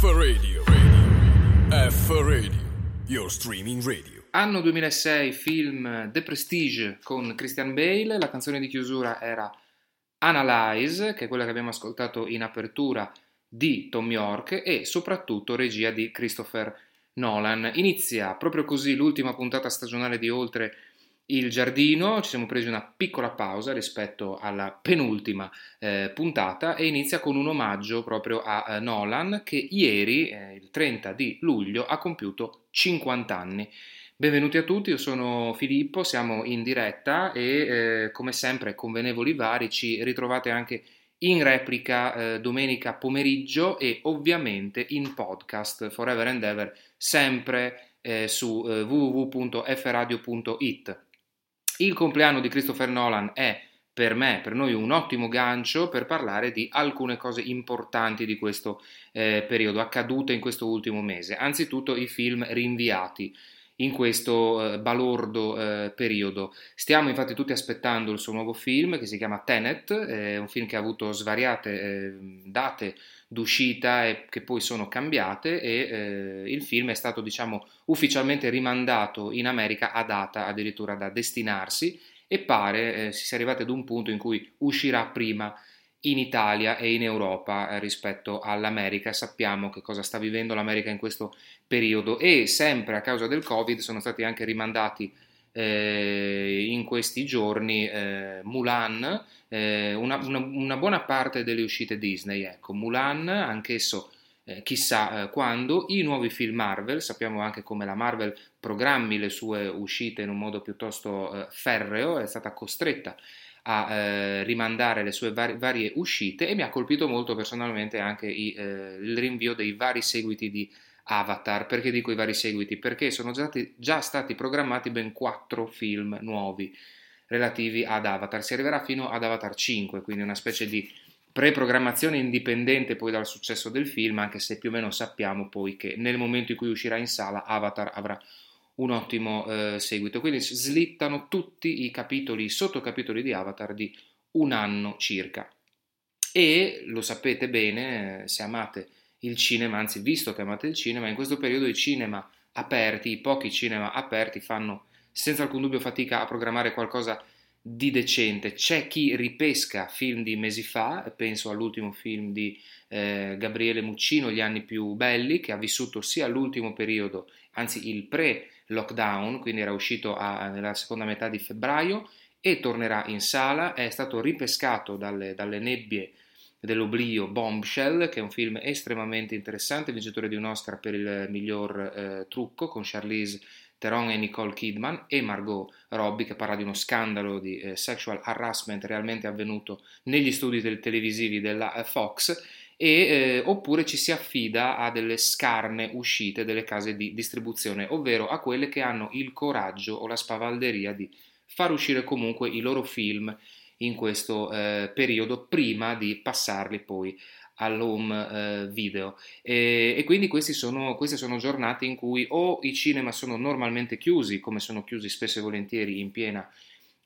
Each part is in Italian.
F Radio. radio. F Radio. Your streaming radio. Anno 2006, film The Prestige con Christian Bale. La canzone di chiusura era Analyze, che è quella che abbiamo ascoltato in apertura di Tom York e soprattutto regia di Christopher Nolan. Inizia proprio così l'ultima puntata stagionale di Oltre il giardino, ci siamo presi una piccola pausa rispetto alla penultima eh, puntata e inizia con un omaggio proprio a eh, Nolan che ieri, eh, il 30 di luglio, ha compiuto 50 anni. Benvenuti a tutti, io sono Filippo, siamo in diretta e eh, come sempre convenevoli vari ci ritrovate anche in replica eh, domenica pomeriggio e ovviamente in podcast forever and ever sempre eh, su www.fradio.it. Il compleanno di Christopher Nolan è per me, per noi, un ottimo gancio per parlare di alcune cose importanti di questo eh, periodo, accadute in questo ultimo mese. Anzitutto i film rinviati in questo eh, balordo eh, periodo. Stiamo infatti tutti aspettando il suo nuovo film che si chiama Tenet, è un film che ha avuto svariate eh, date d'uscita e che poi sono cambiate e eh, il film è stato diciamo ufficialmente rimandato in America a data addirittura da destinarsi e pare eh, si sia arrivati ad un punto in cui uscirà prima in Italia e in Europa eh, rispetto all'America. Sappiamo che cosa sta vivendo l'America in questo periodo e sempre a causa del Covid sono stati anche rimandati eh, in questi giorni eh, Mulan, eh, una, una, una, buona parte delle uscite Disney, ecco, Mulan, anch'esso eh, chissà eh, quando, i nuovi film Marvel, sappiamo anche come la Marvel programmi le sue uscite in un modo piuttosto eh, ferreo, è stata costretta a eh, rimandare le sue var- varie uscite e mi ha colpito molto personalmente anche i, eh, il rinvio dei vari seguiti di Avatar. Perché dico i vari seguiti? Perché sono già, già stati programmati ben quattro film nuovi relativi ad Avatar. Si arriverà fino ad Avatar 5, quindi una specie di preprogrammazione indipendente poi dal successo del film, anche se più o meno sappiamo poi che nel momento in cui uscirà in sala Avatar avrà un ottimo eh, seguito. Quindi slittano tutti i capitoli, i sottocapitoli di Avatar di un anno circa. E lo sapete bene, se amate il cinema, anzi visto che amate il cinema, in questo periodo i cinema aperti, i pochi cinema aperti fanno senza alcun dubbio fatica a programmare qualcosa di decente. C'è chi ripesca film di mesi fa, penso all'ultimo film di eh, Gabriele Muccino, Gli anni più belli, che ha vissuto sia l'ultimo periodo, anzi il pre-lockdown, quindi era uscito a, nella seconda metà di febbraio e tornerà in sala, è stato ripescato dalle, dalle nebbie dell'oblio Bombshell, che è un film estremamente interessante, vincitore di un Oscar per il miglior eh, trucco con Charlize Theron e Nicole Kidman e Margot Robbie che parla di uno scandalo di eh, sexual harassment realmente avvenuto negli studi del televisivi della eh, Fox e, eh, oppure ci si affida a delle scarne uscite delle case di distribuzione, ovvero a quelle che hanno il coraggio o la spavalderia di far uscire comunque i loro film in questo eh, periodo prima di passarli poi all'home eh, video. E, e quindi sono, queste sono giornate in cui o i cinema sono normalmente chiusi come sono chiusi spesso e volentieri in piena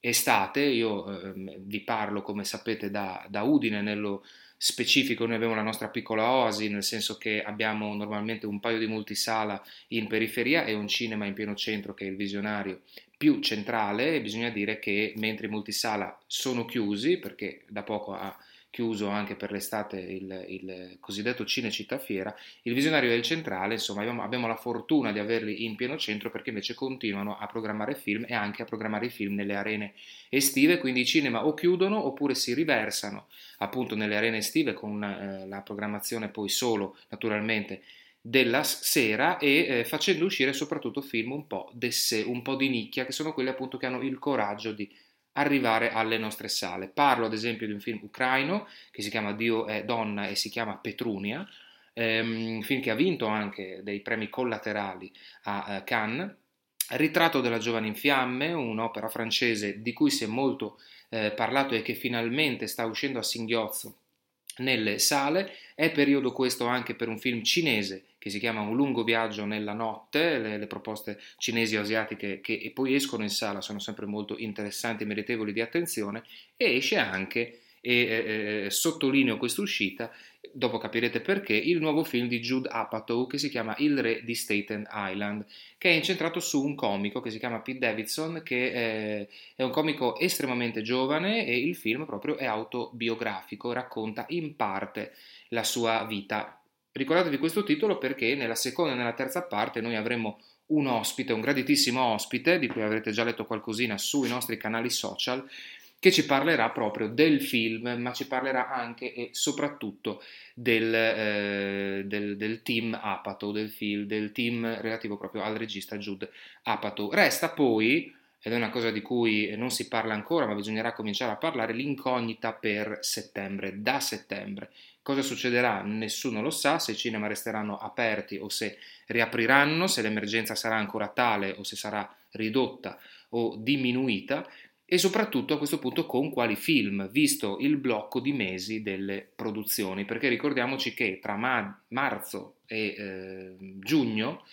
estate io eh, vi parlo come sapete da, da Udine nello specifico noi abbiamo la nostra piccola oasi nel senso che abbiamo normalmente un paio di multisala in periferia e un cinema in pieno centro che è il visionario più centrale bisogna dire che mentre i multisala sono chiusi perché da poco ha chiuso anche per l'estate il, il cosiddetto Cinecittà Fiera, il visionario del centrale, insomma abbiamo, abbiamo, la fortuna di averli in pieno centro perché invece continuano a programmare film e anche a programmare i film nelle arene estive, quindi i cinema o chiudono oppure si riversano appunto nelle arene estive con eh, la programmazione poi solo naturalmente della sera e eh, facendo uscire soprattutto film un po' d'esse, un po' di nicchia, che sono quelli appunto che hanno il coraggio di arrivare alle nostre sale. Parlo ad esempio di un film ucraino che si chiama Dio è donna e si chiama Petrunia, ehm, film che ha vinto anche dei premi collaterali a uh, Cannes. Ritratto della giovane in fiamme, un'opera francese di cui si è molto eh, parlato e che finalmente sta uscendo a singhiozzo nelle sale. È periodo questo anche per un film cinese che si chiama Un lungo viaggio nella notte, le, le proposte cinesi o asiatiche che poi escono in sala sono sempre molto interessanti e meritevoli di attenzione e esce anche, e eh, sottolineo questa uscita, dopo capirete perché, il nuovo film di Jude Apatow che si chiama Il re di Staten Island, che è incentrato su un comico che si chiama Pete Davidson, che è, è un comico estremamente giovane e il film proprio è autobiografico, racconta in parte la sua vita. Ricordatevi questo titolo perché nella seconda e nella terza parte noi avremo un ospite, un graditissimo ospite, di cui avrete già letto qualcosina sui nostri canali social, che ci parlerà proprio del film, ma ci parlerà anche e soprattutto del, eh, del, del team Apatow, del film, del team relativo proprio al regista Jude Apatow. Resta poi, ed è una cosa di cui non si parla ancora, ma bisognerà cominciare a parlare, l'incognita per settembre, da settembre. Cosa succederà? Nessuno lo sa, se i cinema resteranno aperti o se riapriranno, se l'emergenza sarà ancora tale o se sarà ridotta o diminuita e soprattutto a questo punto con quali film, visto il blocco di mesi delle produzioni, perché ricordiamoci che tra ma- marzo e eh, giugno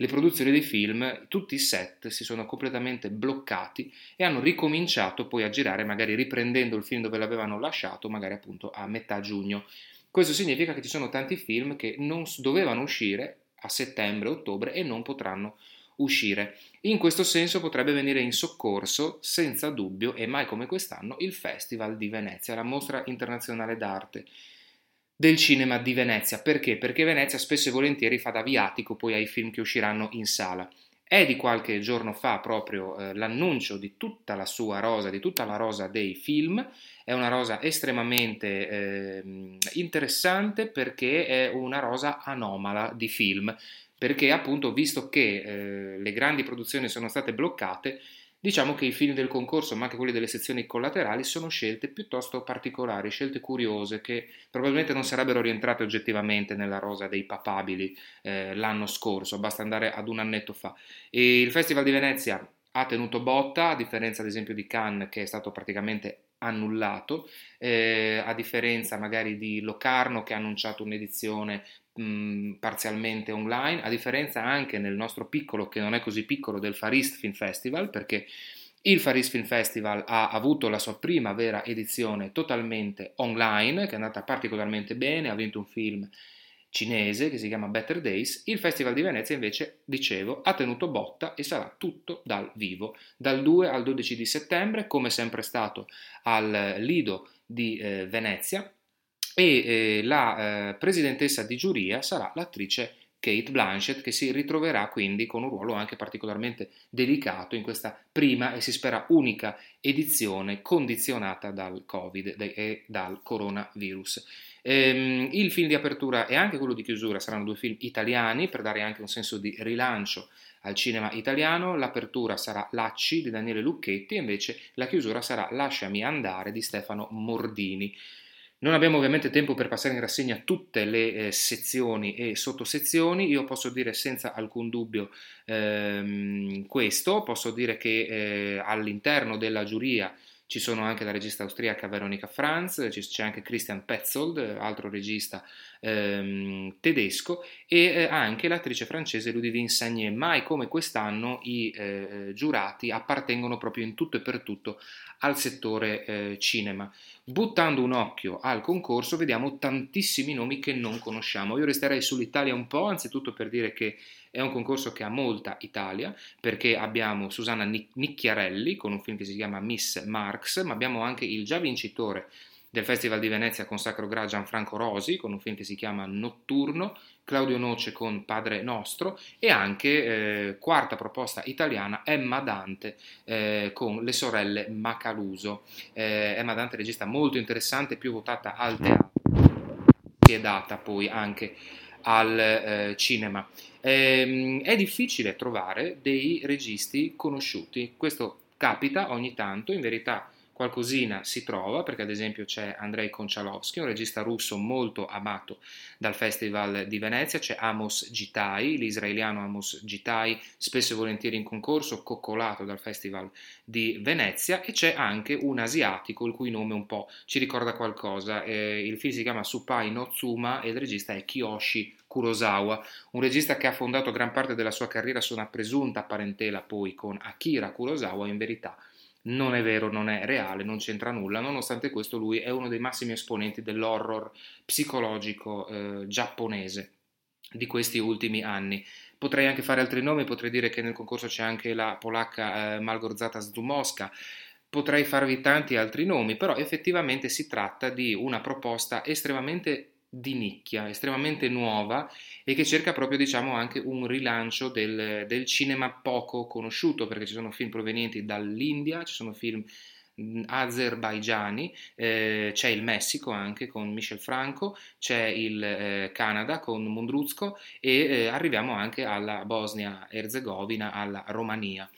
le produzioni dei film, tutti i set si sono completamente bloccati e hanno ricominciato poi a girare, magari riprendendo il film dove l'avevano lasciato, magari appunto a metà giugno. Questo significa che ci sono tanti film che non dovevano uscire a settembre-ottobre e non potranno uscire. In questo senso potrebbe venire in soccorso, senza dubbio, e mai come quest'anno, il Festival di Venezia, la mostra internazionale d'arte del cinema di Venezia. Perché? Perché Venezia spesso e volentieri fa da viatico poi ai film che usciranno in sala. È di qualche giorno fa proprio eh, l'annuncio di tutta la sua rosa, di tutta la rosa dei film. È una rosa estremamente eh, interessante perché è una rosa anomala di film perché appunto visto che eh, le grandi produzioni sono state bloccate, diciamo che i film del concorso, ma anche quelli delle sezioni collaterali, sono scelte piuttosto particolari, scelte curiose che probabilmente non sarebbero rientrate oggettivamente nella rosa dei papabili eh, l'anno scorso, basta andare ad un annetto fa. E il Festival di Venezia ha tenuto botta, a differenza ad esempio di Cannes che è stato praticamente annullato, eh, a differenza magari di Locarno che ha annunciato un'edizione parzialmente online, a differenza anche nel nostro piccolo, che non è così piccolo, del Farist Film Festival, perché il Farist Film Festival ha avuto la sua prima vera edizione totalmente online, che è andata particolarmente bene, ha vinto un film cinese che si chiama Better Days, il Festival di Venezia invece, dicevo, ha tenuto botta e sarà tutto dal vivo, dal 2 al 12 di settembre, come sempre stato al Lido di eh, Venezia, e eh, la eh, presidentessa di giuria sarà l'attrice Kate Blanchett che si ritroverà quindi con un ruolo anche particolarmente delicato in questa prima e si spera unica edizione condizionata dal Covid e dal coronavirus. Ehm, il film di apertura e anche quello di chiusura saranno due film italiani per dare anche un senso di rilancio al cinema italiano. L'apertura sarà Lacci di Daniele Lucchetti e invece la chiusura sarà Lasciami andare di Stefano Mordini. Non abbiamo ovviamente tempo per passare in rassegna tutte le eh, sezioni e sottosezioni, io posso dire senza alcun dubbio ehm, questo, posso dire che eh, all'interno della giuria ci sono anche la regista austriaca Veronica Franz, c'è anche Christian Petzold, altro regista ehm, tedesco, e eh, anche l'attrice francese Ludivine Sagné. Mai come quest'anno i eh, giurati appartengono proprio in tutto e per tutto al settore eh, cinema. Buttando un occhio al concorso vediamo tantissimi nomi che non conosciamo. Io resterei sull'Italia un po', anzitutto per dire che è un concorso che ha molta Italia, perché abbiamo Susanna Nicchiarelli con un film che si chiama Miss Marx, ma abbiamo anche il già vincitore del Festival di Venezia con Sacro Gra Gianfranco Rosi con un film che si chiama Notturno, Claudio Noce con Padre Nostro e anche eh, quarta proposta italiana Emma Dante eh, con Le sorelle Macaluso. Eh, Emma Dante regista molto interessante, più votata al teatro, si è data poi anche al eh, cinema. Ehm, è difficile trovare dei registi conosciuti, questo capita ogni tanto, in verità qualcosina si trova, perché ad esempio c'è Andrei Konchalovsky, un regista russo molto amato dal Festival di Venezia, c'è Amos Gitai, l'israeliano Amos Gitai, spesso e volentieri in concorso, coccolato dal Festival di Venezia, e c'è anche un asiatico, il cui nome un po' ci ricorda qualcosa. Eh, il film si chiama Supai no Tsuma e il regista è Kiyoshi Kurosawa, un regista che ha fondato gran parte della sua carriera su una presunta parentela poi con Akira Kurosawa, in verità non è vero, non è reale, non c'entra nulla, nonostante questo lui è uno dei massimi esponenti dell'horror psicologico eh, giapponese di questi ultimi anni. Potrei anche fare altri nomi, potrei dire che nel concorso c'è anche la polacca eh, Malgorzata Zdumowska, potrei farvi tanti altri nomi, però effettivamente si tratta di una proposta estremamente di nicchia, estremamente nuova e che cerca proprio diciamo anche un rilancio del, del cinema poco conosciuto perché ci sono film provenienti dall'India, ci sono film azerbaigiani, eh, c'è il Messico anche con Michel Franco, c'è il eh, Canada con Mundruzko e eh, arriviamo anche alla Bosnia-Herzegovina, alla Romania.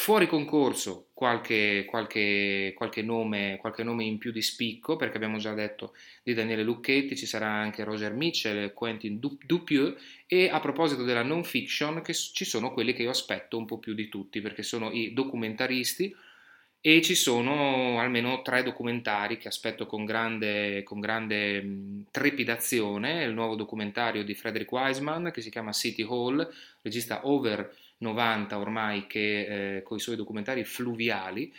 Fuori concorso qualche, qualche, qualche, nome, qualche, nome, in più di spicco, perché abbiamo già detto di Daniele Lucchetti, ci sarà anche Roger Mitchell, Quentin Dupieux e a proposito della non fiction che ci sono quelli che io aspetto un po' più di tutti, perché sono i documentaristi e ci sono almeno tre documentari che aspetto con grande, con grande trepidazione, il nuovo documentario di Frederick Wiseman che si chiama City Hall, regista over 90 ormai che eh, con i suoi documentari fluviali,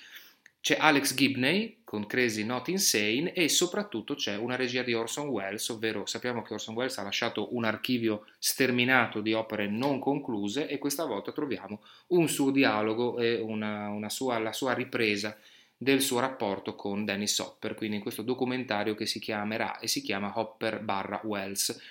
c'è Alex Gibney con Crazy Not Insane e soprattutto c'è una regia di Orson Welles, ovvero sappiamo che Orson Welles ha lasciato un archivio sterminato di opere non concluse e questa volta troviamo un suo dialogo e una, una sua, la sua ripresa del suo rapporto con Dennis Hopper, quindi in questo documentario che si chiamerà e si chiama Hopper barra Wells.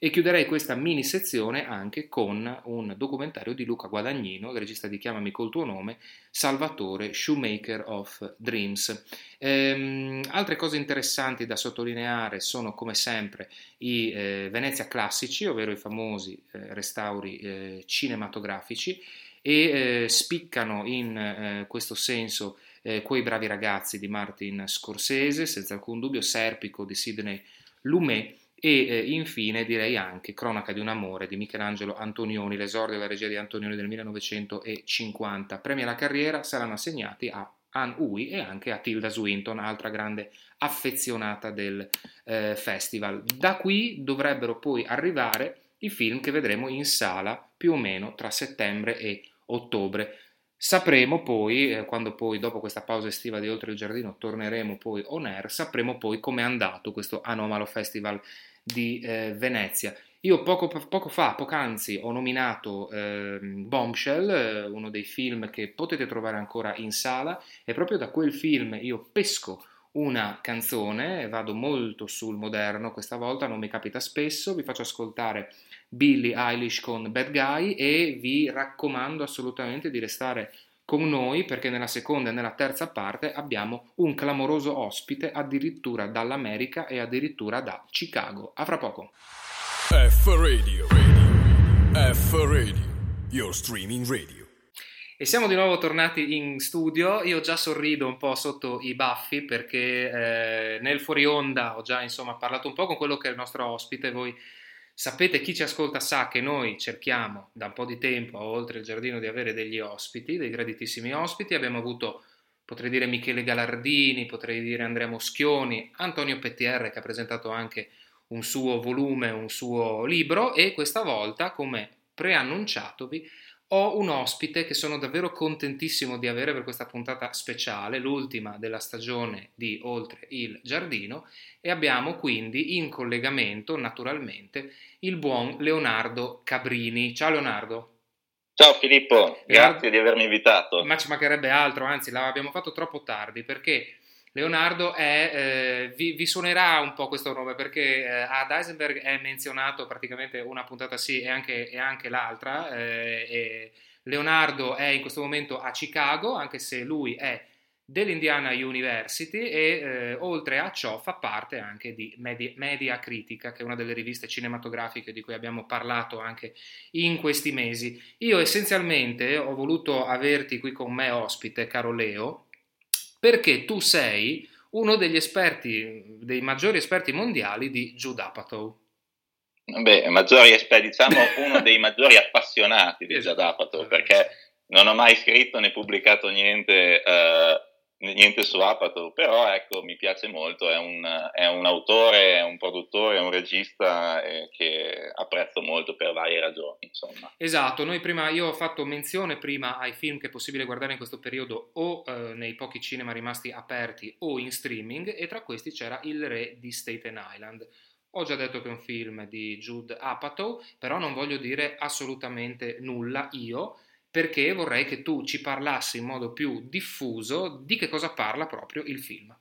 E chiuderei questa mini sezione anche con un documentario di Luca Guadagnino, il regista di Chiamami col tuo nome, Salvatore, Shoemaker of Dreams. Ehm, altre cose interessanti da sottolineare sono come sempre i eh, Venezia classici, ovvero i famosi eh, restauri eh, cinematografici e eh, spiccano in eh, questo senso eh, quei bravi ragazzi di Martin Scorsese, senza alcun dubbio Serpico di Sidney Lumet e eh, infine direi anche Cronaca di un amore di Michelangelo Antonioni, l'esordio della regia di Antonioni del 1950. Premi alla carriera saranno assegnati a Anne Hui e anche a Tilda Swinton, altra grande affezionata del eh, festival. Da qui dovrebbero poi arrivare i film che vedremo in sala più o meno tra settembre e ottobre. Sapremo poi, eh, quando poi dopo questa pausa estiva di Oltre il Giardino torneremo poi on air, sapremo poi com'è andato questo anomalo festival di eh, Venezia. Io poco, poco, fa, poc'anzi, ho nominato eh, Bombshell, uno dei film che potete trovare ancora in sala, e proprio da quel film io pesco una canzone, vado molto sul moderno questa volta, non mi capita spesso, vi faccio ascoltare Billie Eilish con Bad Guy e vi raccomando assolutamente di restare con noi perché nella seconda e nella terza parte abbiamo un clamoroso ospite addirittura dall'America e addirittura da Chicago. A fra poco. F Radio, radio. F Radio, your streaming radio. E siamo di nuovo tornati in studio. Io già sorrido un po' sotto i baffi perché eh, nel fuori onda ho già insomma parlato un po' con quello che è il nostro ospite. Voi Sapete, chi ci ascolta sa che noi cerchiamo da un po' di tempo, oltre il giardino, di avere degli ospiti, dei graditissimi ospiti. Abbiamo avuto, potrei dire, Michele Galardini, potrei dire Andrea Moschioni, Antonio Pettier che ha presentato anche un suo volume, un suo libro e questa volta, come preannunciatovi, ho un ospite che sono davvero contentissimo di avere per questa puntata speciale, l'ultima della stagione di Oltre il Giardino, e abbiamo quindi in collegamento naturalmente il buon Leonardo Cabrini. Ciao Leonardo. Ciao Filippo, grazie Leonardo, di avermi invitato. Ma ci mancherebbe altro, anzi l'abbiamo fatto troppo tardi perché Leonardo è, eh, vi, vi, suonerà un po' questo nome perché eh, ad Heisenberg è menzionato praticamente una puntata sì e anche, e anche l'altra. Eh, Leonardo è in questo momento a Chicago, anche se lui è dell'Indiana University e eh, oltre a ciò fa parte anche di Media, Media, Critica, che è una delle riviste cinematografiche di cui abbiamo parlato anche in questi mesi. Io essenzialmente ho voluto averti qui con me ospite, caro Leo, perché tu sei uno degli esperti, dei maggiori esperti mondiali di Judd Apatow. Beh, maggiori esperti, diciamo uno dei maggiori appassionati di esatto. Judd Apatow, perché non ho mai scritto né pubblicato niente uh, niente su Apatow, però ecco, mi piace molto, è un, è un autore, è un produttore, è un regista eh, che apprezzo molto per varie ragioni. Insomma. Esatto, prima, io ho fatto menzione prima ai film che è possibile guardare in questo periodo o eh, nei pochi cinema rimasti aperti o in streaming e tra questi c'era Il Re di Staten Island. Ho già detto che è un film di Jude Apatow, però non voglio dire assolutamente nulla io, perché vorrei che tu ci parlassi in modo più diffuso di che cosa parla proprio il film.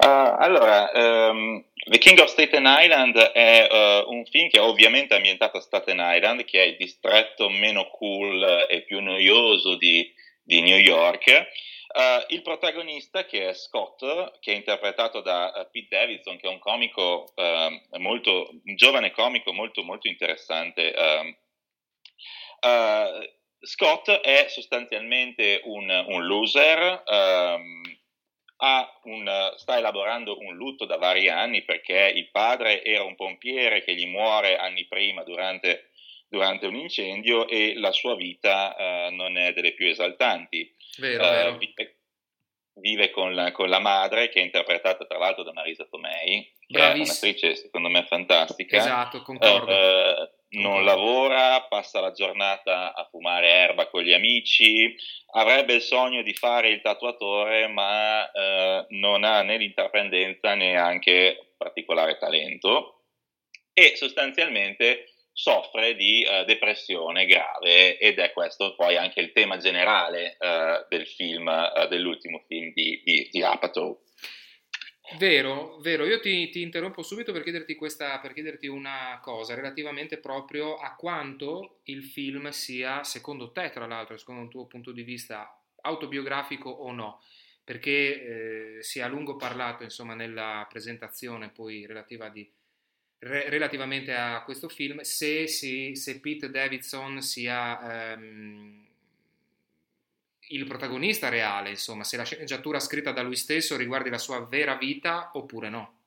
Uh, allora, um, The King of Staten Island è uh, un film che è ovviamente ambientato a Staten Island, che è il distretto meno cool e più noioso di, di New York. Uh, il protagonista, che è Scott, che è interpretato da Pete Davidson, che è un comico ehm, molto, un giovane comico molto, molto interessante. Uh, Scott è sostanzialmente un, un loser, um, un, sta elaborando un lutto da vari anni perché il padre era un pompiere che gli muore anni prima durante, durante un incendio e la sua vita uh, non è delle più esaltanti. Vero, uh, vero. Vive, vive con, la, con, la, madre che è interpretata tra l'altro da Marisa Tomei, che è un'attrice secondo me fantastica. Esatto, concordo non lavora, passa la giornata a fumare erba con gli amici, avrebbe il sogno di fare il tatuatore, ma eh, non ha né l'intraprendenza né anche particolare talento e sostanzialmente soffre di eh, depressione grave ed è questo poi anche il tema generale eh, del film, eh, dell'ultimo film di, di, di Apatow. Vero, vero. Io ti, ti interrompo subito per chiederti, questa, per chiederti una cosa relativamente proprio a quanto il film sia, secondo te, tra l'altro, secondo un tuo punto di vista, autobiografico o no. Perché eh, si è a lungo parlato, insomma, nella presentazione poi relativa di, re, relativamente a questo film, se, se, se Pete Davidson sia... Ehm, il protagonista reale, insomma, se la sceneggiatura scritta da lui stesso riguardi la sua vera vita oppure no.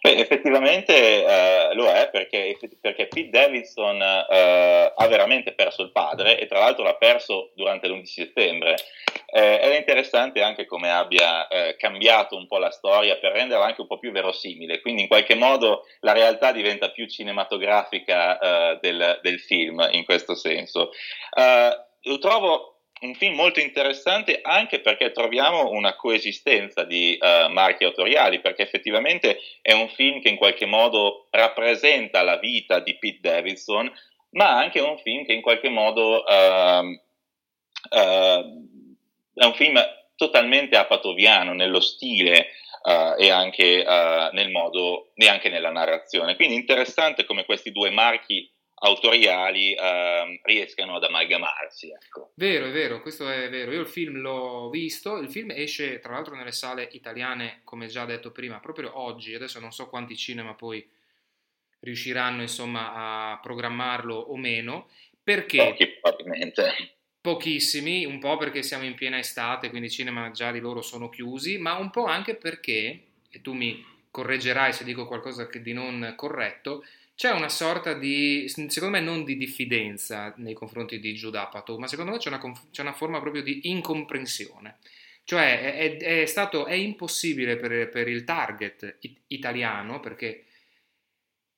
Beh, effettivamente eh, lo è perché, perché Pete Davidson eh, ha veramente perso il padre e tra l'altro l'ha perso durante l'11 settembre. Eh, ed è interessante anche come abbia eh, cambiato un po' la storia per renderla anche un po' più verosimile, quindi in qualche modo la realtà diventa più cinematografica eh, del, del, film in questo senso. Lo trovo un film molto interessante anche perché troviamo una coesistenza di uh, marchi autoriali, perché effettivamente è un film che in qualche modo rappresenta la vita di Pete Davidson, ma anche un film che in qualche modo uh, uh, è un film totalmente apatoviano nello stile e anche nel modo e anche nella narrazione. Quindi interessante come questi due marchi autoriali eh, riescano ad amalgamarsi. Ecco. Vero, è vero, questo è vero. Io il film l'ho visto, il film esce tra l'altro nelle sale italiane, come già detto prima, proprio oggi, adesso non so quanti cinema poi riusciranno insomma a programmarlo o meno, perché... Pochi probabilmente. Pochissimi, un po' perché siamo in piena estate, quindi i cinema già di loro sono chiusi, ma un po' anche perché, e tu mi correggerai se dico qualcosa di non corretto, c'è una sorta di, secondo me non di diffidenza nei confronti di Giudapato, ma secondo me c'è una, c'è una forma proprio di incomprensione. Cioè è, è, stato, è impossibile per, per, il target italiano, perché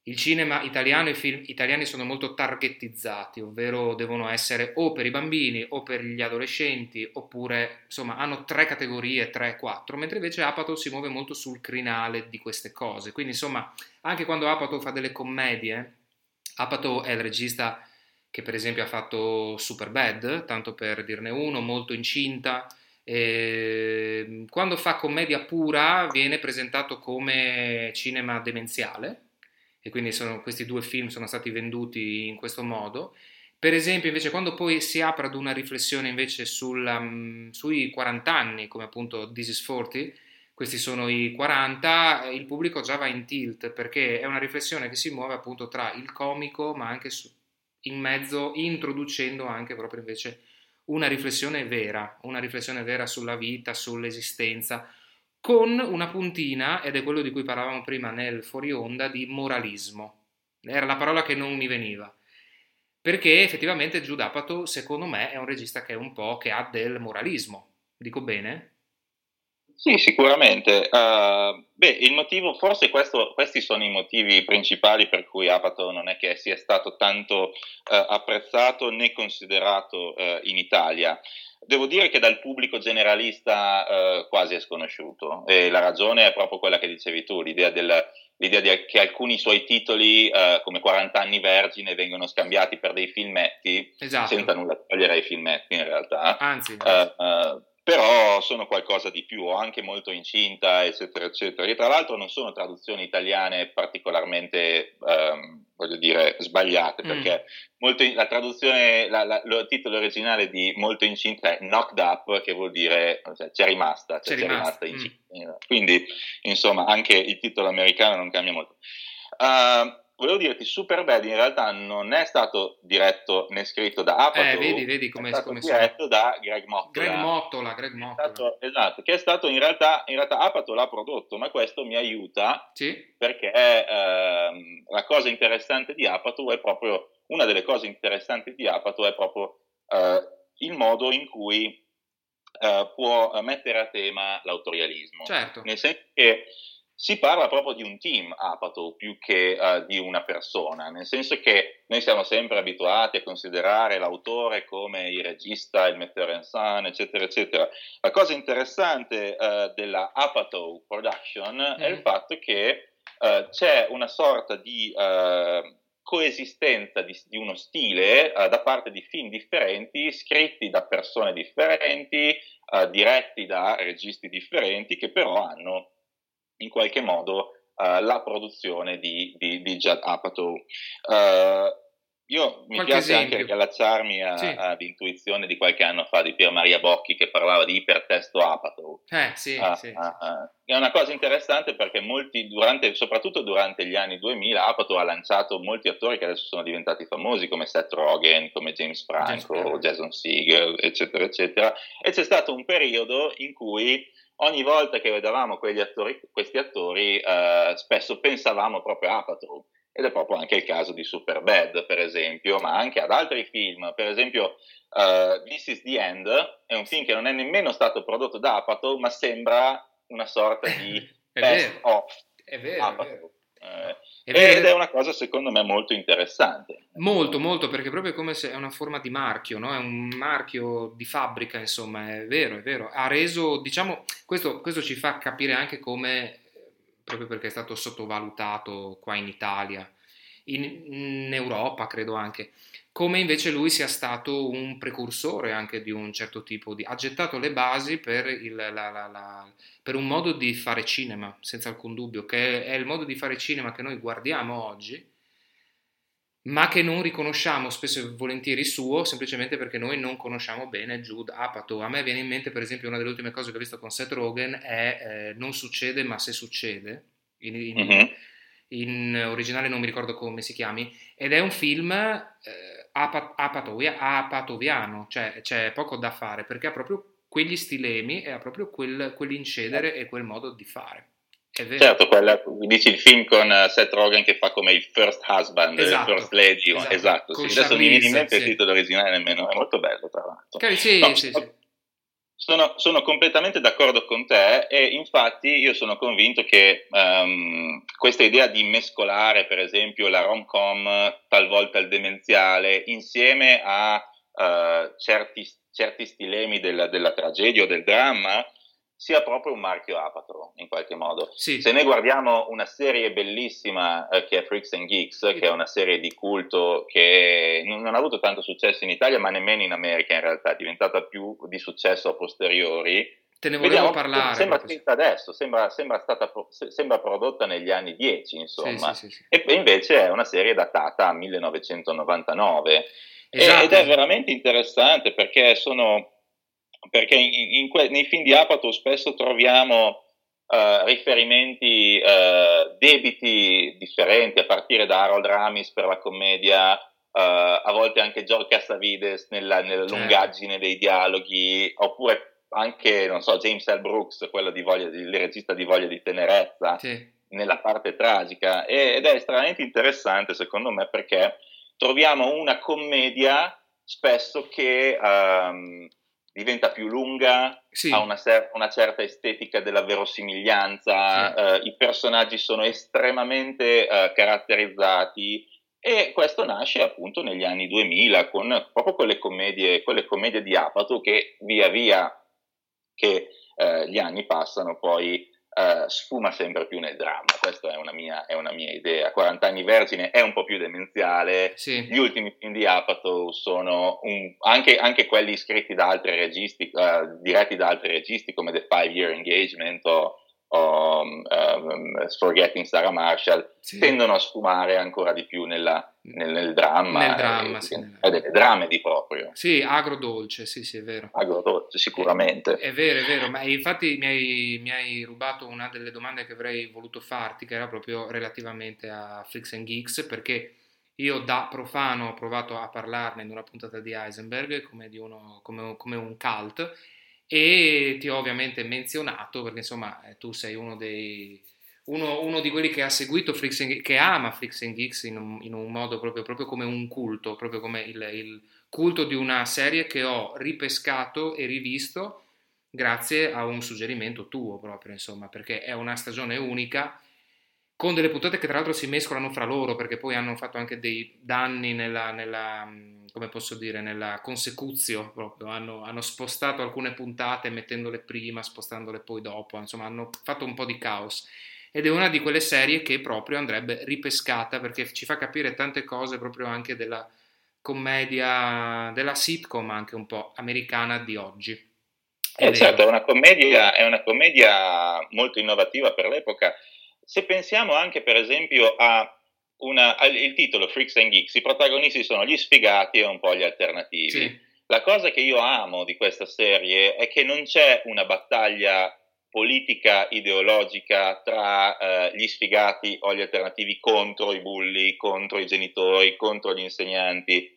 il cinema italiano e i film italiani sono molto targetizzati, ovvero devono essere o per i bambini o per gli adolescenti, oppure insomma hanno tre categorie, tre, quattro, mentre invece Apato si muove molto sul crinale di queste cose. Quindi insomma, anche quando Apato fa delle commedie, Apato è il regista che per esempio ha fatto Superbad, tanto per dirne uno, molto incinta. E quando fa commedia pura viene presentato come cinema demenziale, e quindi sono, questi due film sono stati venduti in questo modo. Per esempio, invece, quando poi si apre ad una riflessione invece sulla, um, sui 40 anni, come appunto This is 40, questi sono i 40, il pubblico già va in tilt perché è una riflessione che si muove appunto tra il comico, ma anche in mezzo, introducendo anche proprio invece una riflessione vera, una riflessione vera sulla vita, sull'esistenza, con una puntina, ed è quello di cui parlavamo prima nel fuori onda, di moralismo. Era la parola che non mi veniva. Perché effettivamente Giudapato, secondo me, è un regista che è un po' che ha del moralismo. Dico bene? Sì, sicuramente. Uh, beh, il motivo, forse questo, questi sono i motivi principali per cui Apato non è che sia stato tanto uh, apprezzato né considerato uh, in Italia. Devo dire che dal pubblico generalista quasi è sconosciuto e la ragione è proprio quella che dicevi tu, l'idea, del, l'idea di, che alcuni suoi titoli, come 40 anni vergine, vengono scambiati per dei filmetti, esatto. senza nulla togliere ai filmetti in realtà. Anzi, però sono qualcosa di più, anche molto incinta, eccetera, eccetera. E tra l'altro non sono traduzioni italiane particolarmente, ehm, voglio dire, sbagliate, mm. perché molto, la traduzione, la, la, il titolo originale di Molto incinta è Knocked Up, che vuol dire cioè, c'è rimasta, cioè, c'è, c'è rimasta, rimasta incinta. Mm. Quindi, insomma, anche il titolo americano non cambia molto. Uh, volevo dirti, Superbad in realtà non è stato diretto né scritto da Apatow, eh, vedi, vedi come, è stato come diretto da Greg Mottola. Greg Mottola, Greg Mottola. Stato, esatto, che è stato in realtà, in realtà Apatow l'ha prodotto, ma questo mi aiuta sì. perché eh, la cosa interessante di Apatow è proprio, una delle cose interessanti di Apatow è proprio eh, il modo in cui eh, può mettere a tema l'autorialismo. Certo. Nel senso che si parla proprio di un team Apato più che uh, di una persona, nel senso che noi siamo sempre abituati a considerare l'autore come il regista, il metteur en scène, eccetera, eccetera. La cosa interessante uh, della Apato Production mm. è il mm. fatto che uh, c'è una sorta di coesistenza di, di, uno stile da parte di film differenti, scritti da persone differenti, diretti da registi differenti, che però hanno in qualche modo uh, la produzione di, di, di Judd Apatow. Uh, io mi qualche piace esempio. anche riallacciarmi a, sì. ad intuizione di qualche anno fa di Pier Maria Bocchi che parlava di ipertesto Apatow. Eh, sì, uh, sì, è una cosa interessante perché molti, durante, soprattutto durante gli anni 2000, Apatow ha lanciato molti attori che adesso sono diventati famosi come Seth Rogen, come James Franco, James Jason Segel, eccetera, eccetera. E c'è stato un periodo in cui ogni volta che vedevamo attori, questi attori, eh, spesso pensavamo proprio a Apatow. Ed è proprio anche il caso di Superbad, per esempio, ma anche ad altri film. Per esempio, uh, This is the End è un film che non è nemmeno stato prodotto da Apatow, ma sembra una sorta di best of è vero, Apatow. È vero. Eh, ed è una cosa secondo me molto interessante. Molto, molto, perché proprio come se è una forma di marchio, no? è un marchio di fabbrica, insomma, è vero, è vero. Ha reso, diciamo, questo, questo ci fa capire anche come, proprio perché è stato sottovalutato qua in Italia, in, in Europa credo anche, come invece lui sia stato un precursore anche di un certo tipo di... ha gettato le basi per, il, la, la, la, per, un modo di fare cinema, senza alcun dubbio, che è il modo di fare cinema che noi guardiamo oggi, ma che non riconosciamo spesso e volentieri suo, semplicemente perché noi non conosciamo bene Jude Apatow. A me viene in mente, per esempio, una delle ultime cose che ho visto con Seth Rogen è eh, Non succede ma se succede, in, in, mm-hmm. In, originale non mi ricordo come si chiami, ed è un film... Eh, apatovia, apatoviano, cioè c'è poco da fare perché ha proprio quegli stilemi e ha proprio quel, quell'incedere e quel modo di fare. Certo, quella, dici il film con uh, Seth Rogen che fa come il first husband, esatto, il first lady, esatto, esatto sì. adesso mi viene in mente sì. il titolo originale nemmeno, è molto bello tra l'altro. Okay, sì, no, sì, sì. Sono, sono, completamente d'accordo con te e infatti io sono convinto che um, questa idea di mescolare per esempio la rom-com, talvolta il demenziale, insieme a uh, certi, certi, stilemi della, della tragedia o del dramma, sia proprio un marchio apatro in qualche modo. Sì. Se noi guardiamo una serie bellissima eh, che è Freaks and Geeks, sì. che è una serie di culto che non, non, ha avuto tanto successo in Italia, ma nemmeno in America in realtà, è diventata più di successo a posteriori. Te ne volevo Vediamo, parlare. Sembra scritta adesso, sembra, sembra, stata, sembra, prodotta negli anni 10, insomma. Sì, e invece è una serie datata a 1999. Esatto. Ed è veramente interessante perché sono perché in, in que- nei film di Apatow spesso troviamo uh, riferimenti uh, debiti differenti, a partire da Harold Ramis per la commedia, uh, a volte anche George Cassavides nella, nella certo. lungaggine dei dialoghi, oppure anche, non so, James L. Brooks, quello di voglia, il regista di Voglia di Tenerezza, sì. nella parte tragica. ed è estremamente interessante, secondo me, perché troviamo una commedia spesso che... Um, diventa più lunga, Sì. ha una, cer- una certa estetica della verosimiglianza, Sì. eh, i personaggi sono estremamente eh, caratterizzati e questo nasce appunto negli anni 2000 con proprio quelle commedie, quelle commedie di Apatow che via via che eh, gli anni passano poi eh, sfuma sempre più nel dramma. Questa è una, mia, è una mia idea. 40 anni vergine è un po' più demenziale. Sì. Gli ultimi film di Apatow sono un- anche, anche quelli scritti da altri registi, eh, diretti da altri registi come The Five Year Engagement o, o, um, um, Forgetting Sarah Marshall, Sì. tendono a sfumare ancora di più nella- nel, nel dramma. Nel dramma, e, sì. e delle dramedi proprio. Sì, agrodolce, sì, sì, è vero. Agrodolce, sicuramente. È vero, è vero, ma infatti mi hai, mi hai rubato una delle domande che avrei voluto farti, che era proprio relativamente a Flix and Geeks, perché io da profano ho provato a parlarne in una puntata di Heisenberg come, di uno, come, come un cult e ti ho ovviamente menzionato perché insomma eh, tu sei uno dei... Uno, uno di quelli che ha seguito Flix and che ama Flix and Geeks in un, in un modo proprio, proprio come un culto, proprio come il, il culto di una serie che ho ripescato e rivisto grazie a un suggerimento tuo proprio, insomma, perché è una stagione unica con delle puntate che tra l'altro si mescolano fra loro perché poi hanno fatto anche dei danni nella, nella come posso dire, nella consecuzio proprio, hanno, hanno spostato alcune puntate mettendole prima, spostandole poi dopo, insomma hanno fatto un po' di caos ed è una di quelle serie che proprio andrebbe ripescata perché ci fa capire tante cose proprio anche della commedia, della sitcom anche un po' americana di oggi. È Eh, vero. certo, è una, commedia, è una commedia molto innovativa per l'epoca. Se pensiamo anche, per esempio, a una, al il titolo Freaks and Geeks, i protagonisti sono gli sfigati e un po' gli alternativi. Sì, La cosa che io amo di questa serie è che non c'è una battaglia politica ideologica tra eh, gli sfigati o gli alternativi contro i bulli, contro i genitori, contro gli insegnanti.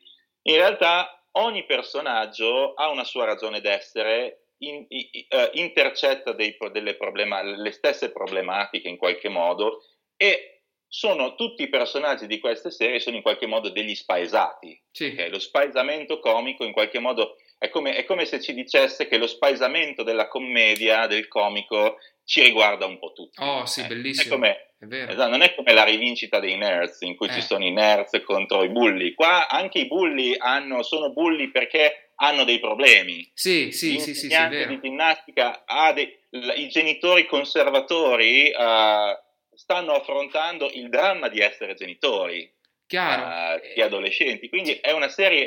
In realtà ogni personaggio ha una sua ragione d'essere, in- i- i- eh, intercetta dei problema- le stesse problematiche in qualche modo e sono tutti i personaggi di queste serie sono in qualche modo degli spaesati. sì, ok? Lo spaesamento comico in qualche modo è come, è come se ci dicesse che lo spaesamento della commedia, del comico, ci riguarda un po' tutti. Oh, sì, Eh, bellissimo. è come- è vero. Esatto, non è come la rivincita dei nerds in cui Eh. ci sono i nerds contro i bulli. Qua anche i bulli hanno- sono bulli perché hanno dei problemi. Sì, sì, sì, sì, sì, di ginnastica ha dei, i genitori conservatori eh, stanno affrontando il dramma di essere genitori Chiaro. eh, di adolescenti. Quindi è una serie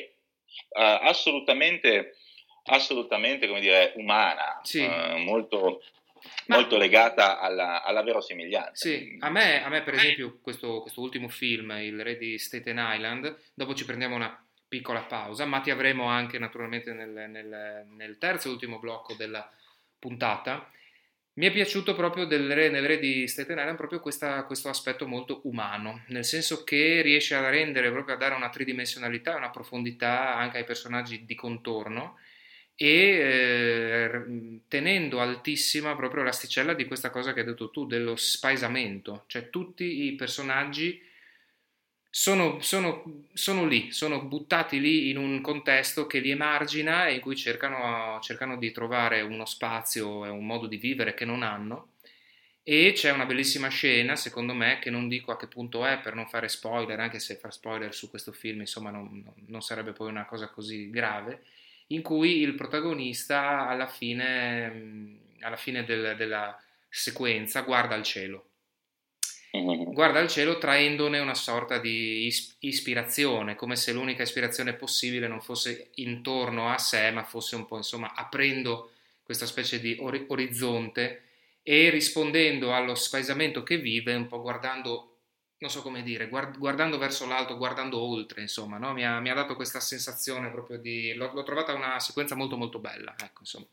eh, assolutamente, assolutamente, come dire, umana, Sì. eh, molto, Ma- molto legata alla, alla verosimiglianza. Sì, a me, a me per esempio questo, questo ultimo film, il re di Staten Island, dopo ci prendiamo una piccola pausa, ma ti avremo anche naturalmente nel, nel- nel terzo e ultimo blocco della puntata. Mi è piaciuto proprio del re, nel re di Staten Island proprio questa- questo aspetto molto umano, nel senso che riesce a rendere, proprio a dare una tridimensionalità e una profondità anche ai personaggi di contorno e eh, tenendo altissima proprio l'asticella di questa cosa che hai detto tu, dello spaesamento, cioè tutti i personaggi sono, sono- sono lì, sono buttati lì in un contesto che li emargina e in cui cercano, cercano di trovare uno spazio e un modo di vivere che non hanno. E c'è una bellissima scena, secondo me, che non dico a che punto è per non fare spoiler, anche se far spoiler su questo film, insomma, non, non- sarebbe poi una cosa così grave, in cui il protagonista alla fine, alla fine del- della sequenza guarda al cielo Guarda al cielo traendone una sorta di is- ispirazione, come se l'unica ispirazione possibile non fosse intorno a sé, ma fosse un po' insomma aprendo questa specie di ori- orizzonte e rispondendo allo spaesamento che vive, un po' guardando, non so come dire, guard- guardando verso l'alto, guardando oltre, insomma, no? mi, ha, mi ha dato questa sensazione proprio di... l'ho, l'ho trovata una sequenza molto molto bella, ecco, insomma.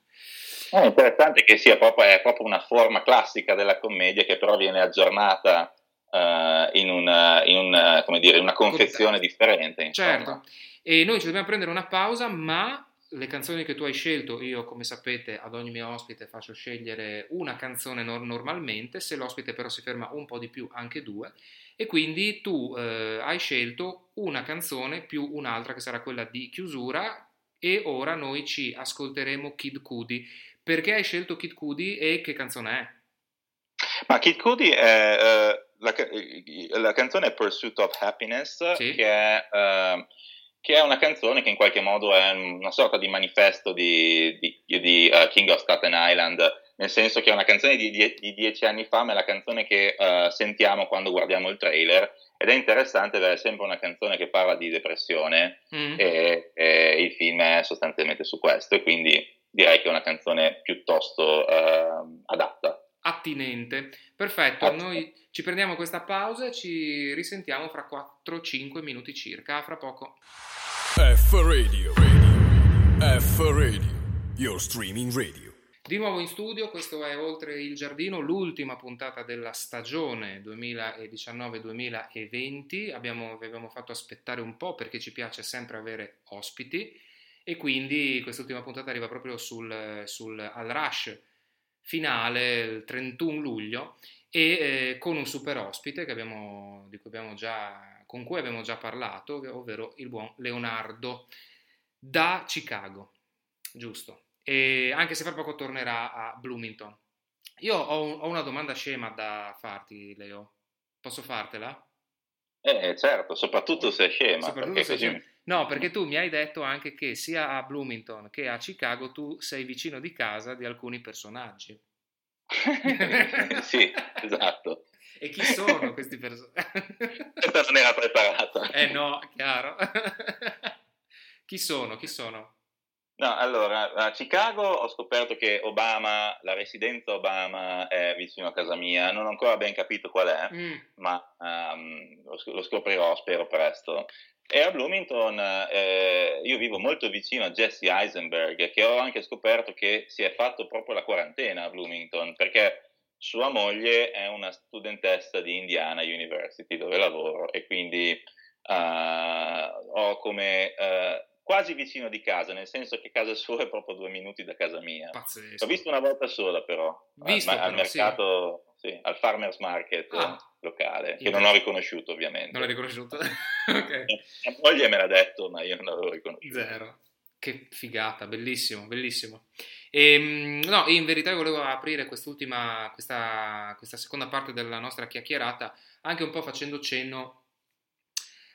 È interessante che sia proprio, è proprio una forma classica della commedia che però viene aggiornata eh, in, una, in una- come dire, una confezione differente. insomma. Certo, e noi ci dobbiamo prendere una pausa, ma le canzoni che tu hai scelto, io come sapete ad ogni mio ospite faccio scegliere una canzone nor- normalmente, se l'ospite però si ferma un po' di più, anche due, e quindi tu eh, hai scelto una canzone più un'altra che sarà quella di chiusura e ora noi ci ascolteremo Kid Cudi. Perché hai scelto Kid Cudi e che canzone è? Ma Kid Cudi è uh, la, la, canzone Pursuit of Happiness, sì. che, è, uh, che, è, una canzone che in qualche modo è una sorta di manifesto di, di, di uh, King of Staten Island, nel senso che è una canzone di, die, di dieci anni fa, ma è la canzone che sentiamo quando guardiamo il trailer ed è interessante perché è sempre una canzone che parla di depressione mm. e, e, il film è sostanzialmente su questo e quindi direi che è una canzone piuttosto adatta attinente. Perfetto, noi ci prendiamo questa pausa e ci risentiamo fra 4-5 minuti circa. Fra poco. F Radio, radio. F Radio, your streaming radio. Di nuovo in studio, questo è Oltre il Giardino, l'ultima puntata della stagione 2019-2020. Abbiamo, vi abbiamo fatto aspettare un po' perché ci piace sempre avere ospiti e quindi quest'ultima puntata arriva proprio sul, sul, al rush finale il 31 luglio e eh, con un super ospite abbiamo, abbiamo già, con cui abbiamo già parlato, ovvero il buon Leonardo da Chicago, giusto? E anche se fra poco tornerà a Bloomington. Io ho, un, ho una domanda scema da farti, Leo. Posso fartela? Eh, certo, soprattutto se è scema. Soprattutto se è scema. No, perché tu mi hai detto anche che sia a Bloomington che a Chicago tu sei vicino di casa di alcuni personaggi. sì, esatto. E chi sono questi personaggi? Questa non era preparata. Eh no, chiaro. chi sono? Chi sono? No, allora, a Chicago ho scoperto che Obama, la residenza Obama è vicino a casa mia, non ho ancora ben capito qual è, mm. ma um, lo, scoprirò, spero presto. E a Bloomington eh, io vivo molto vicino a Jesse Eisenberg, che ho anche scoperto che si è fatto proprio la quarantena a Bloomington, perché sua moglie è una studentessa di Indiana University dove lavoro e quindi uh, ho come uh, quasi vicino di casa, nel senso che casa sua è proprio due minuti da casa mia. Pazzesco. L'ho visto una volta sola però, visto, al, però, al mercato, sì. Sì, al farmer's market. Ah locale, che non ho riconosciuto ovviamente. Non l'hai riconosciuto? ok. Mia moglie me l'ha detto, ma io non l'avevo riconosciuto. Zero. Che figata, bellissimo, bellissimo. E, ehm, no, in verità volevo aprire quest'ultima, questa, questa seconda parte della nostra chiacchierata anche un po' facendo cenno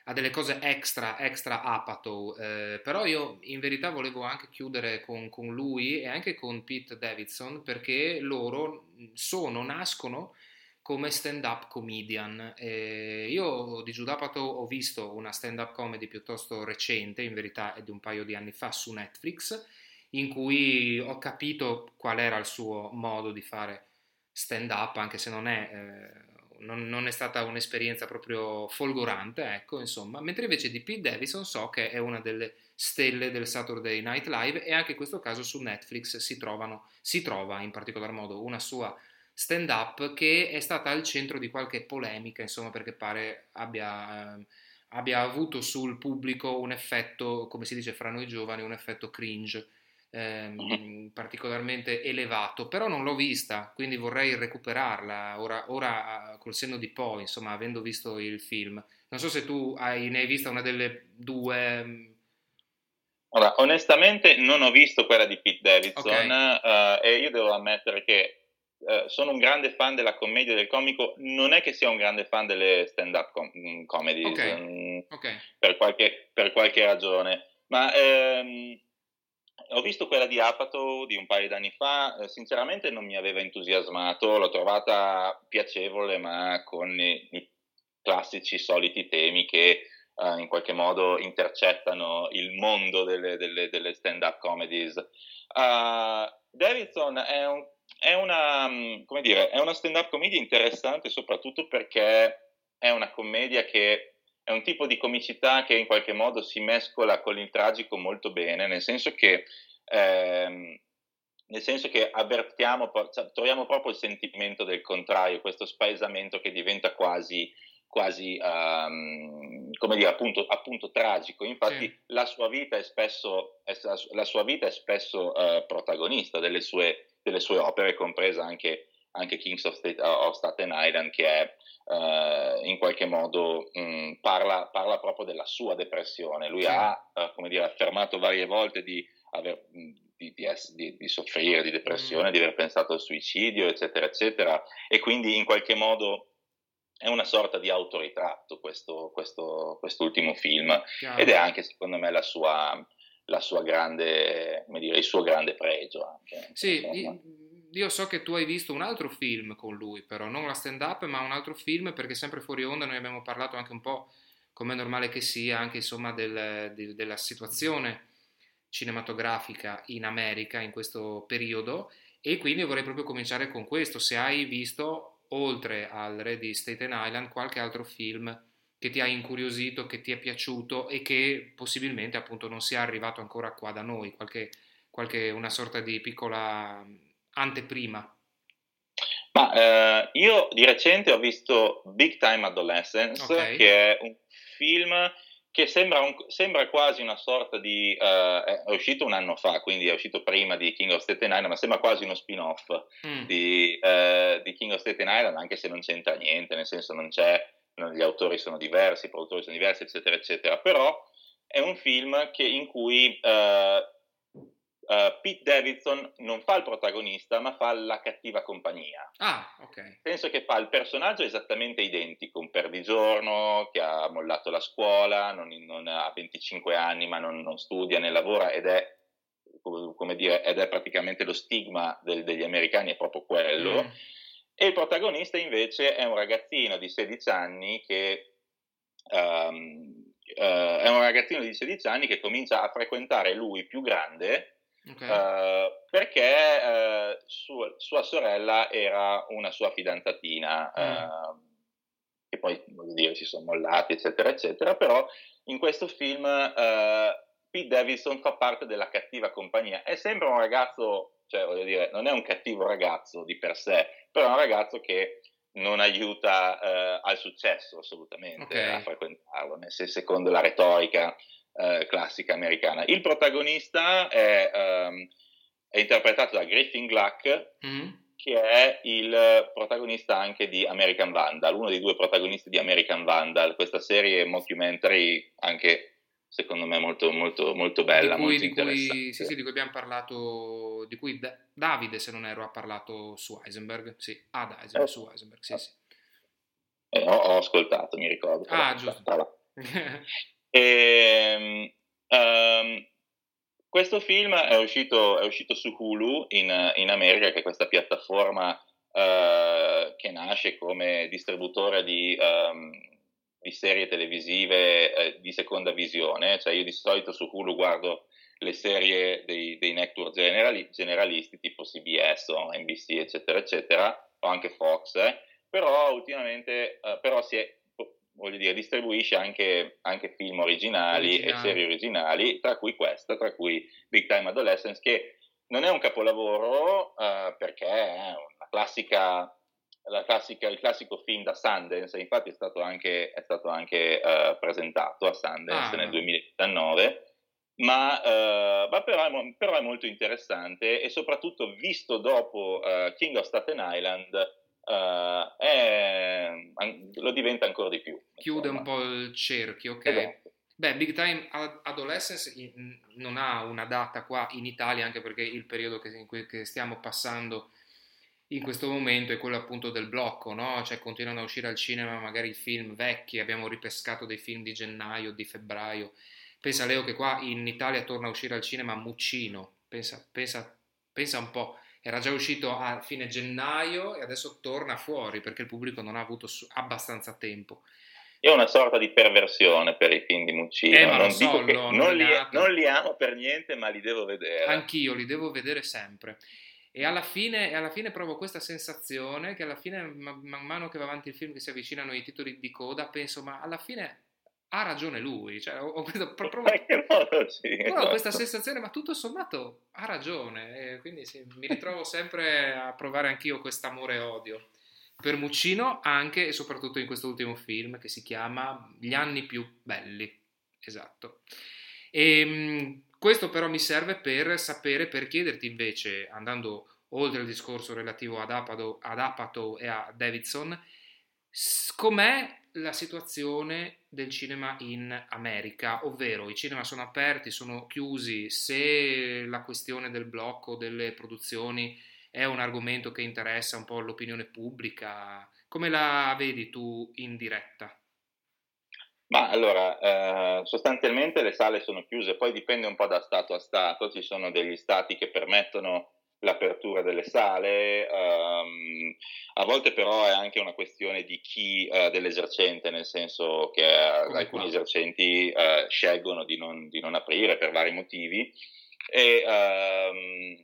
a delle cose extra, extra Apatow, eh, però io in verità volevo anche chiudere con, con, lui e anche con Pete Davidson perché loro sono, nascono come stand-up comedian. Eh, io di Giudapato ho visto una stand-up comedy piuttosto recente, in verità è di un paio di anni fa su Netflix, in cui ho capito qual era il suo modo di fare stand-up, anche se non è, eh, non, non è stata un'esperienza proprio folgorante, ecco, insomma. Mentre invece di Pete Davidson so che è una delle stelle del Saturday Night Live e anche in questo caso su Netflix si, trovano, si trova in particolar modo una sua stand up che è stata al centro di qualche polemica, insomma, perché pare abbia, eh, abbia avuto sul pubblico un effetto, come si dice fra noi giovani, un effetto cringe. Ehm, particolarmente elevato, però non l'ho vista, quindi vorrei recuperarla ora, ora col senno di poi, insomma, avendo visto il film. Non so se tu hai, ne hai vista una delle due. Mm. Ora, onestamente non ho visto quella di Pete Davidson okay. uh, e io devo ammettere che eh, sono un grande fan della commedia del comico, non è che sia un grande fan delle stand-up com- mm, comedy okay. um, okay. Per, qualche, per, qualche, ragione, ma ehm, ho visto quella di Apato di un paio d'anni fa, eh, sinceramente non mi aveva entusiasmato, l'ho trovata piacevole ma con i, classici soliti temi che eh, in qualche modo intercettano il mondo delle, delle, delle stand-up comedies. Uh, Davidson è un è una, mm, dire, è una stand-up commedia interessante soprattutto perché è una commedia che è un tipo di comicità che in qualche modo si mescola con il tragico molto bene, nel senso che, ehm, nel senso che avvertiamo, cioè, troviamo proprio il sentimento del contrario, questo spaesamento che diventa quasi, quasi um, come dire, appunto, appunto tragico. Infatti sì. la sua vita è spesso, è, la sua vita è spesso uh, protagonista delle sue delle sue opere, compresa anche, anche Kings of, State, of Staten Island che è Uh, in qualche modo mh, parla, parla, proprio della sua depressione. Lui ha, uh, come dire, affermato varie volte di, aver, di, di, di, di soffrire di depressione, mm. di aver pensato al suicidio, eccetera, eccetera, e quindi in qualche modo è una sorta di autoritratto questo, questo, quest'ultimo film Chiaro. ed è anche secondo me la sua, la sua grande, come dire, il suo grande pregio. Anche, sì, io so che tu hai visto un altro film con lui, però non la stand up, ma un altro film perché sempre fuori onda noi abbiamo parlato anche un po', come è normale che sia, anche insomma del, de, della situazione cinematografica in America in questo periodo. E quindi vorrei proprio cominciare con questo, se hai visto oltre al Re di Staten Island qualche altro film che ti ha incuriosito, che ti è piaciuto e che possibilmente appunto non sia arrivato ancora qua da noi, qualche, qualche una sorta di piccola anteprima? Ma eh, io di recente ho visto Big Time Adolescence, okay. che è un film che sembra, un, sembra, quasi una sorta di... Uh, è uscito un anno fa, quindi è uscito prima di King of Staten Island, ma sembra quasi uno spin-off mm. di, uh, di, King of Staten Island, anche se non c'entra niente, nel senso non c'è, gli autori sono diversi, i produttori sono diversi, eccetera, eccetera. Però è un film che, in cui uh, uh, Pete Davidson non fa il protagonista, ma fa la cattiva compagnia. Ah, ok. Penso che fa il personaggio esattamente identico, un perdigiorno che ha mollato la scuola, non, non ha 25 anni, ma non, non studia né lavora ed è come dire, ed è praticamente lo stigma del, degli americani, è proprio quello. Mm. E il protagonista invece è un ragazzino di 16 anni che um, uh, è un ragazzino di 16 anni che comincia a frequentare lui più grande Okay. Uh, perché uh, sua, sua, sorella era una sua fidanzatina, mm. uh, che poi, voglio dire, si sono mollati, eccetera, eccetera, però in questo film Pete Davidson fa parte della cattiva compagnia e sembra un ragazzo, cioè voglio dire, non è un cattivo ragazzo di per sé, però è un ragazzo che non aiuta al successo assolutamente okay. a frequentarlo, nel senso, secondo la retorica eh, classica americana. Il protagonista è, um, è interpretato da Griffin Gluck, mm. che è il protagonista anche di American Vandal, uno dei due protagonisti di American Vandal, questa serie mockumentary anche secondo me molto, molto, molto bella, di cui, molto di cui, sì, sì, di cui abbiamo parlato, di cui da- Davide, se non ero, ha parlato su Heisenberg, sì, ad Heisenberg, eh, su Heisenberg, sì, sì. Eh, ho, ho, ascoltato, mi ricordo. Ah, giusto. E, um, questo film è uscito, è uscito, su Hulu in, in, America, che è questa piattaforma uh, che nasce come distributore di, um, di serie televisive uh, di seconda visione. Cioè io di solito su Hulu guardo le serie dei, dei network generali, generalisti tipo CBS o NBC, eccetera, eccetera, o anche Fox, eh. però ultimamente uh, però si è voglio dire, distribuisce anche, anche film originali, originali, e serie originali, tra cui questa, tra cui Big Time Adolescence, che non è un capolavoro uh, perché è una classica, classica, il classico film da Sundance, infatti è stato anche, è stato anche uh, presentato a Sundance ah, nel 2019. Ma, uh, ma però, è, però, è, molto interessante e soprattutto visto dopo King of Staten Island uh, è, lo diventa ancora di più. Chiude insomma. un po' il cerchio, ok? Esatto. Beh, Big Time Adolescence non ha una data qua in Italia, anche perché il periodo che, che stiamo passando in questo momento è quello appunto del blocco, no? Cioè continuano a uscire al cinema magari film vecchi, abbiamo ripescato dei film di gennaio, di febbraio. Pensa Leo che qua in Italia torna a uscire al cinema Muccino, pensa, pensa, pensa un po' era già uscito a fine gennaio e adesso torna fuori perché il pubblico non ha avuto abbastanza tempo. Io ho una sorta di perversione per i film di Muccino, eh, non, so, non, li, non, li, amo per niente, ma li devo vedere. Anch'io li devo vedere sempre. E alla, fine, alla fine provo questa sensazione che alla fine, man mano che va avanti il film, che si avvicinano i titoli di coda, penso, ma alla fine ha ragione lui, cioè, ho, questo, proprio, modo, sì, ho esatto. questa sensazione, ma tutto sommato ha ragione, e quindi sì, mi ritrovo sempre a provare anch'io quest'amore e odio per Muccino anche e soprattutto in questo ultimo film che si chiama Gli anni più belli, esatto. E, ehm, questo però mi serve per sapere, per chiederti invece, andando oltre al discorso relativo ad Apato, ad Apato e a Davidson, com'è la situazione del cinema in America, ovvero i cinema sono aperti, sono chiusi, se la questione del blocco delle produzioni è un argomento che interessa un po' l'opinione pubblica, come la vedi tu in diretta? Ma allora, eh, sostanzialmente le sale sono chiuse, poi dipende un po' da stato a stato, ci sono degli stati che permettono l'apertura delle sale, um, a volte però è anche una questione di chi uh, dell'esercente, nel senso che uh, alcuni esercenti uh, scelgono di non, di non, aprire per vari motivi e um,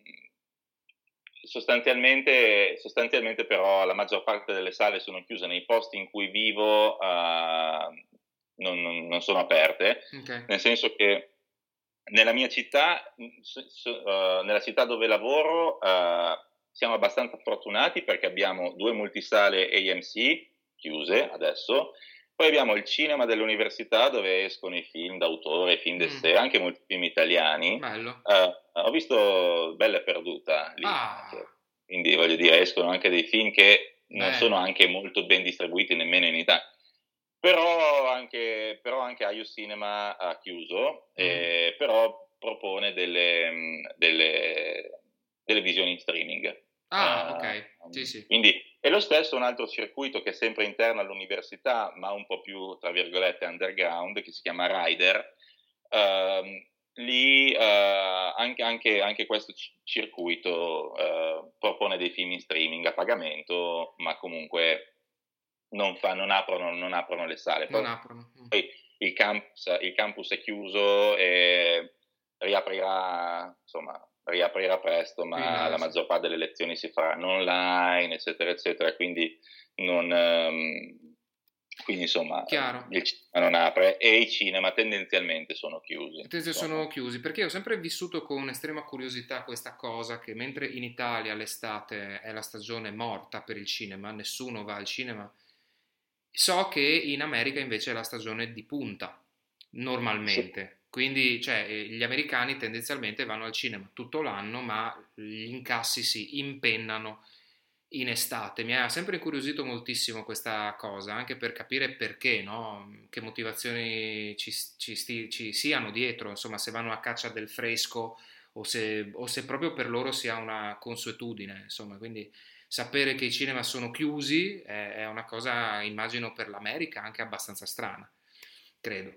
sostanzialmente, sostanzialmente, però la maggior parte delle sale sono chiuse nei posti in cui vivo non, non, non, sono aperte, okay. nel senso che nella mia città, uh, nella città dove lavoro, uh, siamo abbastanza fortunati perché abbiamo due multisale AMC chiuse adesso, poi abbiamo il cinema dell'università dove escono i film d'autore, i film d'essere, mm. anche molti film italiani. Bello. Uh, ho visto Bella Perduta lì, ah. quindi voglio dire, escono anche dei film che non Bello. sono anche molto ben distribuiti nemmeno in Italia. Però anche, però anche IU Cinema ha chiuso, eh, però propone delle, mm, delle, delle visioni in streaming. Ah, uh, ok. Sì, sì. Quindi è lo stesso un altro circuito che è sempre interno all'università, ma un po' più, tra virgolette, underground, che si chiama Rider. Uh, lì uh, anche, anche, anche, questo c- circuito uh, propone dei film in streaming a pagamento, ma comunque non, fa, non, aprono, non aprono, le sale. Poi, aprono. Mm. poi il, campus, il, campus, è chiuso e riaprirà, insomma, riaprirà presto, ma sì, la maggior parte delle lezioni si faranno online, eccetera, eccetera, quindi non... Um, quindi insomma Chiaro. il cinema non apre e i cinema tendenzialmente sono chiusi. Tendenzialmente sono chiusi perché ho sempre vissuto con estrema curiosità questa cosa che mentre in Italia l'estate è la stagione morta per il cinema, nessuno va al cinema So che in America invece è la stagione di punta, normalmente. Sì. Quindi cioè, eh, gli americani tendenzialmente vanno al cinema tutto l'anno, ma gli incassi si impennano in estate. Mi ha sempre incuriosito moltissimo questa cosa, anche per capire perché, no? che motivazioni ci, ci, ci, siano dietro, insomma, se vanno a caccia del fresco o se, o se proprio per loro sia una consuetudine, insomma, quindi sapere che i cinema sono chiusi è, è una cosa, immagino, per l'America anche abbastanza strana, credo.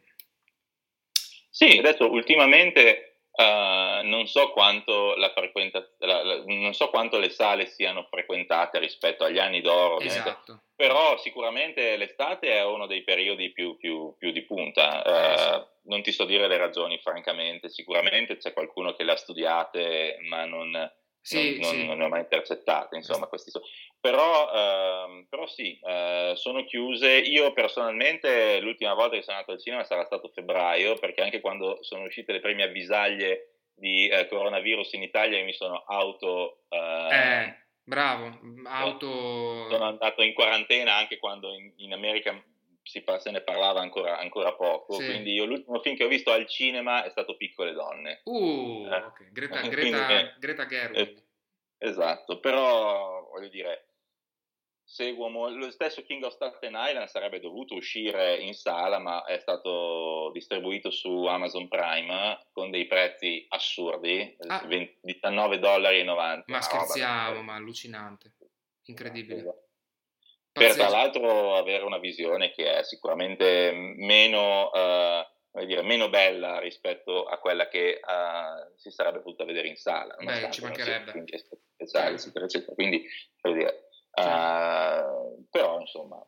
Sì, adesso ultimamente uh, non, so quanto la frequenta, la, la, non so quanto le sale siano frequentate rispetto agli anni d'oro, esatto. però sicuramente l'estate è uno dei periodi più, più, più di punta. Uh. Non ti so dire le ragioni, francamente, sicuramente c'è qualcuno che l'ha studiate, ma non, sì, non, sì. non, ne ho mai intercettate, insomma, questi sono. Però, ehm, però sì, eh, sono chiuse. Io personalmente l'ultima volta che sono andato al cinema sarà stato febbraio, perché anche quando sono uscite le prime avvisaglie di eh, coronavirus in Italia io mi sono auto... Eh, eh bravo, auto... Sono andato in quarantena anche quando in, in America si, se ne parlava ancora, ancora poco. Sì. Quindi io l'ultimo film che ho visto al cinema è stato Piccole Donne. Uh, eh. okay. Greta, Greta, quindi, Greta Gerwig. Eh, esatto, però voglio dire, seguo mo- lo stesso King of Staten Island sarebbe dovuto uscire in sala, ma è stato distribuito su Amazon Prime con dei prezzi assurdi, ah. 19,90 dollari. Ma scherziamo, ma allucinante, incredibile. Per tra l'altro avere una visione che è sicuramente meno, uh, dire, meno bella rispetto a quella che uh, si sarebbe potuta vedere in sala. Beh, ci mancherebbe. Speciali, eccetera, eccetera. Quindi, per dire, uh, però insomma,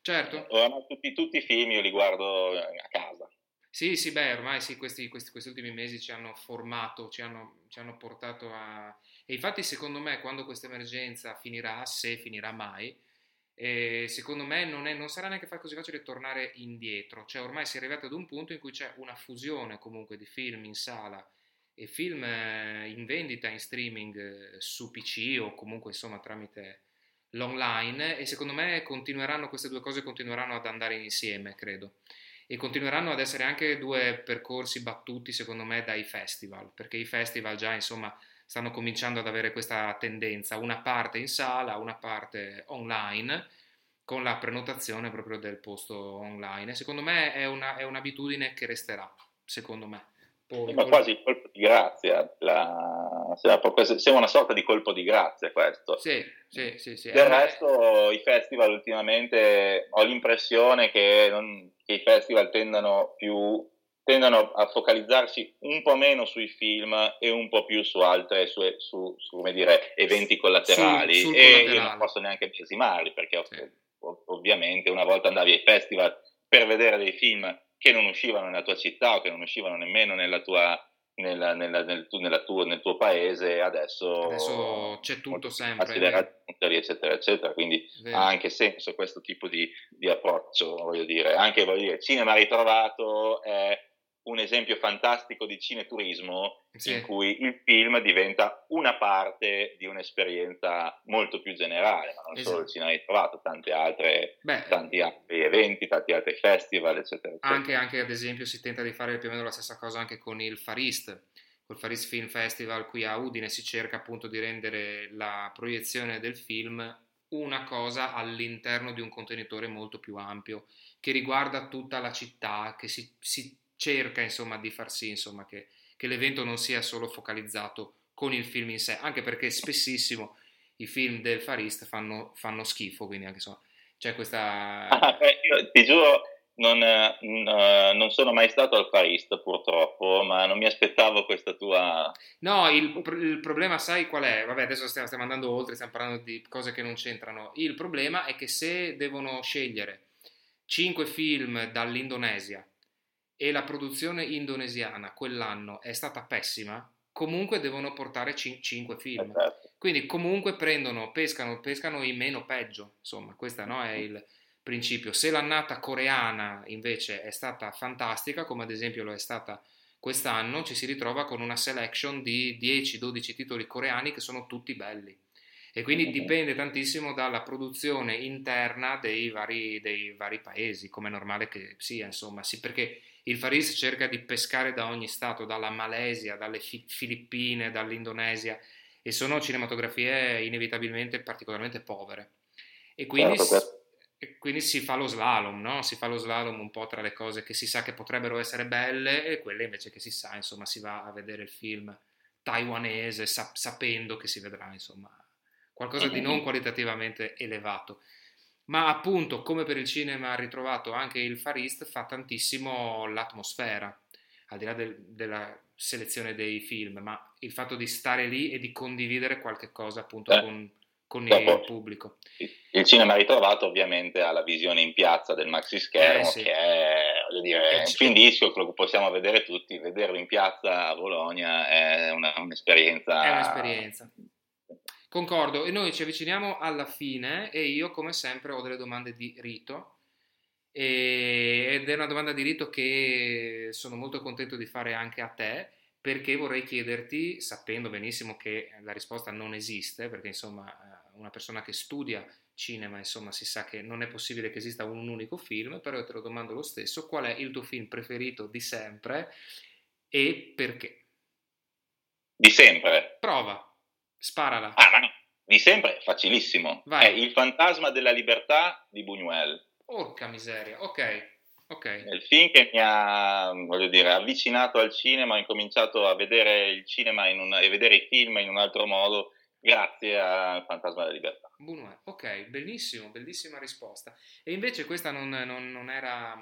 certo. tutti, tutti, i film io li guardo a casa. Sì, sì, beh, ormai sì, questi, questi, questi ultimi mesi ci hanno formato, ci hanno, ci hanno portato a... E infatti secondo me quando questa emergenza finirà, se finirà mai, e secondo me non, è, non, sarà neanche così facile tornare indietro, cioè ormai si è arrivato ad un punto in cui c'è una fusione comunque di film in sala e film eh, in vendita in streaming eh, su PC o comunque insomma tramite l'online e secondo me continueranno queste due cose continueranno ad andare insieme, credo. E continueranno ad essere anche due percorsi battuti secondo me dai festival, perché i festival già insomma stanno cominciando ad avere questa tendenza, una parte in sala, una parte online, con la prenotazione proprio del posto online. E secondo me è, una, è un'abitudine che resterà, secondo me. Poi, ma quasi il colpo di grazia, la... sembra una sorta di colpo di grazia questo. Sì, sì, sì. sì. Del eh, resto i festival ultimamente ho l'impressione che, non, che i festival tendano più tendono a focalizzarsi un po' meno sui film e un po' più su altre, su, su, su come dire, eventi collaterali. Sul, sul e collaterale. io non posso neanche biasimarli perché sì. ovviamente una volta andavi ai festival per vedere dei film che non uscivano nella tua città o che non uscivano nemmeno nella tua, nella, nella, nel, nella tuo, nel, tuo, paese, adesso, adesso c'è tutto sempre. Eccetera, eccetera. Quindi Vero. ha anche senso questo tipo di, di approccio, voglio dire. Anche voglio dire, cinema ritrovato è un esempio fantastico di cineturismo sì. in cui il film diventa una parte di un'esperienza molto più generale, ma non esatto. solo il cinema ritrovato, tante altre, Beh, tanti altri eventi, tanti altri festival, eccetera, eccetera. Anche, anche, ad esempio si tenta di fare più o meno la stessa cosa anche con il Farist, col Farist Film Festival qui a Udine si cerca appunto di rendere la proiezione del film una cosa all'interno di un contenitore molto più ampio che riguarda tutta la città, che si, si cerca insomma di far sì insomma, che, che l'evento non sia solo focalizzato con il film in sé, anche perché spessissimo i film del Farist fanno, fanno schifo, quindi anche insomma c'è questa... Ah, beh, io ti giuro, non, non, sono mai stato al Farist purtroppo, ma non mi aspettavo questa tua... No, il, il, problema sai qual è? Vabbè, adesso stiamo, stiamo andando oltre, stiamo parlando di cose che non c'entrano. Il problema è che se devono scegliere 5 film dall'Indonesia e la produzione indonesiana quell'anno è stata pessima, comunque devono portare 5 film. Esatto. Quindi comunque prendono, pescano, pescano i meno peggio, insomma, questo no, è il principio. Se l'annata coreana invece è stata fantastica, come ad esempio lo è stata quest'anno, ci si ritrova con una selection di 10-12 titoli coreani che sono tutti belli. E quindi dipende tantissimo dalla produzione interna dei vari, dei vari paesi, come è normale che sia, insomma, sì, perché il Faris cerca di pescare da ogni stato, dalla Malesia, dalle Fi- Filippine, dall'Indonesia e sono cinematografie inevitabilmente particolarmente povere. E quindi, certo, e quindi si fa lo slalom, no? Si fa lo slalom un po' tra le cose che si sa che potrebbero essere belle e quelle invece che si sa, insomma, si va a vedere il film taiwanese sa- sapendo che si vedrà, insomma, qualcosa di non qualitativamente elevato ma appunto come per il cinema ritrovato anche il Far East fa tantissimo l'atmosfera, al di là del, della selezione dei film, ma il fatto di stare lì e di condividere qualche cosa appunto eh, con, con il pubblico. Il cinema ritrovato ovviamente ha la visione in piazza del maxi schermo eh, sì. che è dire, è un film disco che lo possiamo vedere tutti, vederlo in piazza a Bologna è una, un'esperienza. È un'esperienza. Concordo, e noi ci avviciniamo alla fine e io come sempre ho delle domande di rito ed è una domanda di rito che sono molto contento di fare anche a te perché vorrei chiederti, sapendo benissimo che la risposta non esiste, perché insomma una persona che studia cinema, insomma si sa che non è possibile che esista un unico film, però io te lo domando lo stesso, qual è il tuo film preferito di sempre e perché? Di sempre? Prova. Sparala. Ah, ma no, di sempre, facilissimo. Vai. È Il fantasma della libertà di Buñuel. Porca miseria, ok. Okay. Il film che mi ha voglio dire, avvicinato al cinema, ho incominciato a vedere il cinema una, e vedere i film in un altro modo grazie al Fantasma della Libertà. Buñuel, ok, bellissimo, bellissima risposta. E invece questa non, non, non era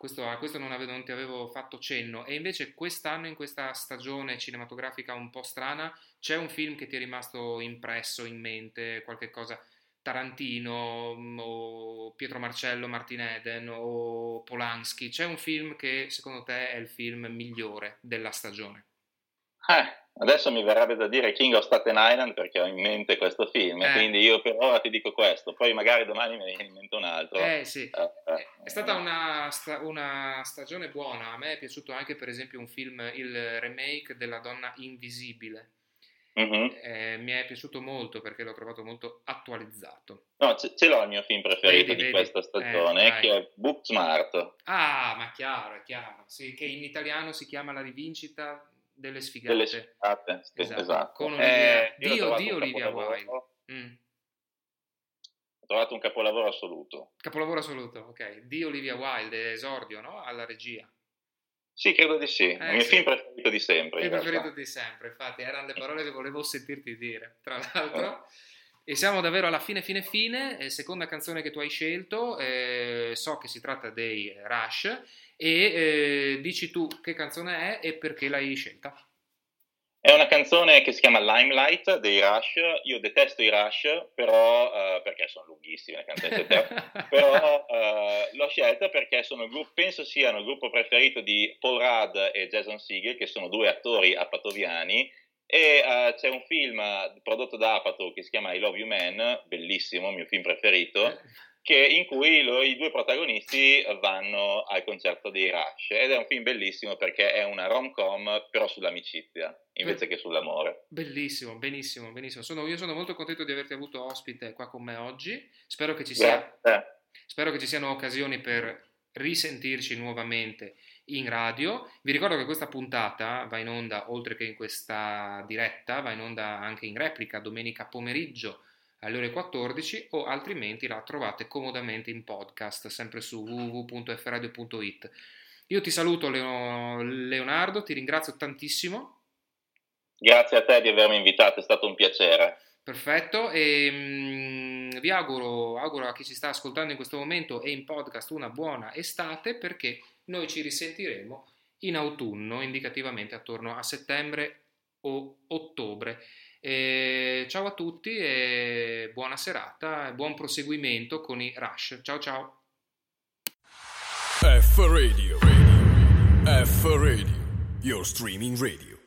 questo, a questo non, avevo, non, ti avevo fatto cenno. E invece quest'anno, in questa stagione cinematografica un po' strana, c'è un film che ti è rimasto impresso in mente, qualche cosa Tarantino mm, o Pietro Marcello, Martin Eden o Polanski? C'è un film che secondo te è il film migliore della stagione? Eh, Adesso mi verrebbe da dire King of Staten Island perché ho in mente questo film, eh. quindi io per ora ti dico questo, poi magari domani mi viene in mente un altro. Eh sì, eh, eh. è stata una, una, stagione buona, a me è piaciuto anche per esempio un film, il remake della donna invisibile. Mm-hmm. mi è piaciuto molto perché l'ho trovato molto attualizzato. No, ce, ce l'ho il mio film preferito vedi, di vedi. questa stagione, eh, che è Booksmart. Ah, ma chiaro, è chiaro. Sì, che in italiano si chiama La rivincita delle sfigate. Delle sfigate, sì, esatto. esatto. Con Olivia, eh, Dio, Dio Olivia Wilde. Mm. Ho trovato un capolavoro assoluto. Capolavoro assoluto, ok. Di Olivia Wilde, esordio, no? Alla regia. Sì, credo di sì. Eh, il mio sì. film preferito di sempre. Il preferito di sempre, infatti, erano le parole che volevo sentirti dire, tra l'altro. E siamo davvero alla fine, fine, fine. Eh, seconda canzone che tu hai scelto, eh, so che si tratta dei Rush. E eh, dici tu che canzone è e perché l'hai scelta. È una canzone che si chiama Limelight dei Rush. Io detesto i Rush, però uh, perché sono lunghissime le canzoni, però uh, l'ho scelta perché sono gruppo, penso siano il gruppo preferito di Paul Rudd e Jason Segel, che sono due attori apatoviani. E uh, c'è un film prodotto da Apatow che si chiama I Love You Man, bellissimo, il mio film preferito che, in cui lo, i due protagonisti vanno al concerto dei Rush ed è un film bellissimo perché è una rom-com però sull'amicizia invece che sull'amore. Bellissimo, benissimo, benissimo. Sono, io sono molto contento di averti avuto ospite qua con me oggi. Spero che ci, sia, spero che ci siano occasioni per risentirci nuovamente in radio. Vi ricordo che questa puntata va in onda, oltre che in questa diretta, va in onda anche in replica domenica pomeriggio alle ore 14 o altrimenti la trovate comodamente in podcast sempre su www.fradio.it. Io ti saluto Leonardo, ti ringrazio tantissimo. Grazie a te di avermi invitato, è stato un piacere. Perfetto, e mm, vi auguro, auguro a chi ci sta ascoltando in questo momento e in podcast una buona estate perché noi ci risentiremo in autunno, indicativamente attorno a settembre o ottobre. E ciao a tutti e buona serata e buon proseguimento con i Rush. Ciao ciao. F Radio. F Radio. Your streaming radio.